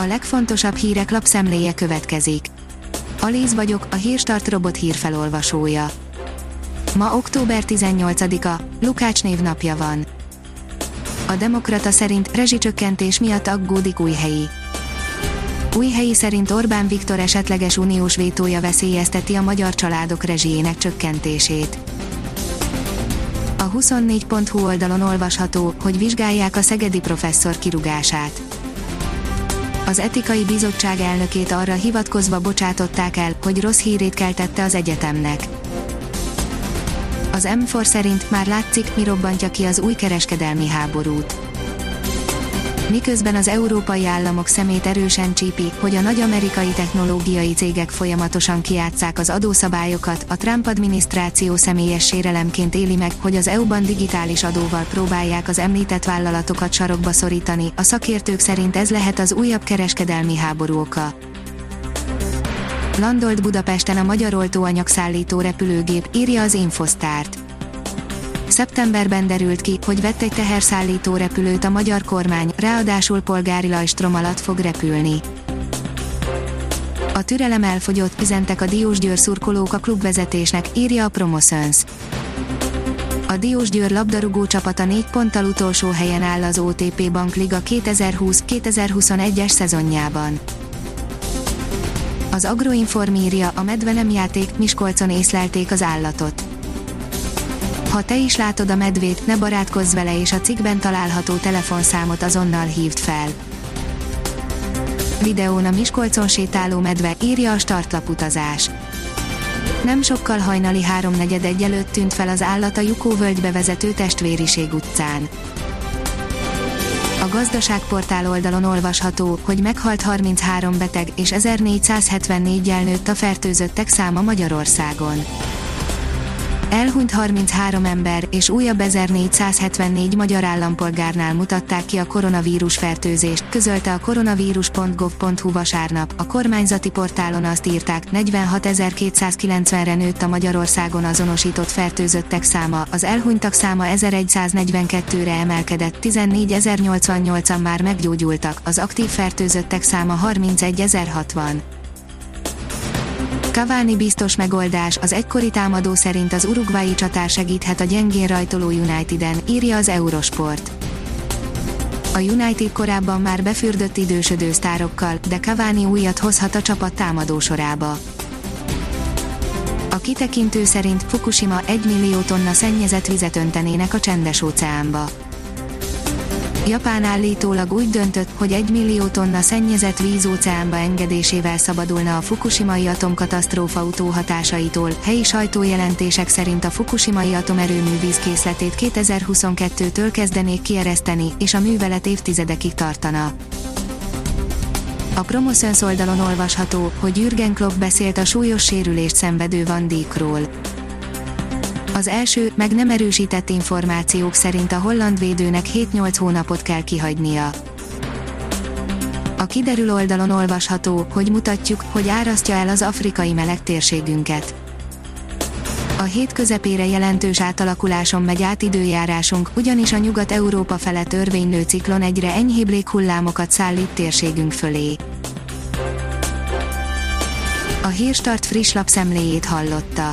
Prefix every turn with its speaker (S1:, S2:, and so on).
S1: A legfontosabb hírek lapszemléje következik. Alíz vagyok, a hírstart robot hírfelolvasója. Ma október 18-a, Lukács névnapja van. A Demokrata szerint rezsicsökkentés miatt aggódik Újhelyi. Újhelyi szerint Orbán Viktor esetleges uniós vétója veszélyezteti a magyar családok rezsijének csökkentését. A 24.hu oldalon olvasható, hogy vizsgálják a szegedi professzor kirugását. Az etikai bizottság elnökét arra hivatkozva bocsátották el, hogy rossz hírét keltette az egyetemnek. Az M4 szerint már látszik, mi robbantja ki az új kereskedelmi háborút miközben az európai államok szemét erősen csípi, hogy a nagy amerikai technológiai cégek folyamatosan kiátszák az adószabályokat, a Trump adminisztráció személyes sérelemként éli meg, hogy az EU-ban digitális adóval próbálják az említett vállalatokat sarokba szorítani, a szakértők szerint ez lehet az újabb kereskedelmi háború oka. Landolt Budapesten a magyar oltóanyagszállító repülőgép, írja az Infosztárt Szeptemberben derült ki, hogy vett egy teherszállító repülőt a magyar kormány, ráadásul polgári lajstrom alatt fog repülni. A türelem elfogyott, üzentek a Diósgyőr szurkolók a klubvezetésnek, írja a Promoszöns. A Diósgyőr labdarúgó csapata négy ponttal utolsó helyen áll az OTP Bankliga 2020-2021-es szezonjában. Az Agroinform írja, a medve nem játék, Miskolcon észlelték az állatot. Ha te is látod a medvét, ne barátkozz vele és a cikkben található telefonszámot azonnal hívd fel. Videón a Miskolcon sétáló medve, írja a startlaputazás. Nem sokkal hajnali háromnegyed egy előtt tűnt fel az állat a Jukóvölgybe vezető Testvériség utcán. A gazdaságportál oldalon olvasható, hogy meghalt 33 beteg és 1474-jel nőtt a fertőzöttek száma Magyarországon. Elhunyt 33 ember, és újabb 1474 magyar állampolgárnál mutatták ki a koronavírus fertőzést, közölte a koronavírus.gov.hu vasárnap. A kormányzati portálon azt írták, 46.290-re nőtt a Magyarországon azonosított fertőzöttek száma, az elhunytak száma 1142-re emelkedett, 14.088-an már meggyógyultak, az aktív fertőzöttek száma 31.060. Cavani biztos megoldás, az egykori támadó szerint az urugvái csatár segíthet a gyengén rajtoló Uniteden, írja az Eurosport. A United korábban már befürdött idősödő sztárokkal, de Cavani újat hozhat a csapat támadó sorába. A kitekintő szerint Fukushima 1 millió tonna szennyezett vizet öntenének a csendes óceánba. Japán állítólag úgy döntött, hogy egy millió tonna szennyezett víz óceánba engedésével szabadulna a fukushimai atomkatasztrófa utóhatásaitól. Helyi sajtójelentések szerint a fukushimai atomerőmű vízkészletét 2022-től kezdenék kiereszteni, és a művelet évtizedekig tartana. A Promoszöns oldalon olvasható, hogy Jürgen Klopp beszélt a súlyos sérülést szenvedő Van Dijkról. Az első, meg nem erősített információk szerint a holland védőnek 7-8 hónapot kell kihagynia. A kiderül oldalon olvasható, hogy mutatjuk, hogy árasztja el az afrikai meleg térségünket. A hét közepére jelentős átalakuláson megy át időjárásunk, ugyanis a Nyugat-Európa felett törvénylő ciklon egyre enyhébb léghullámokat szállít térségünk fölé. A Hírstart friss lapszemléjét hallotta.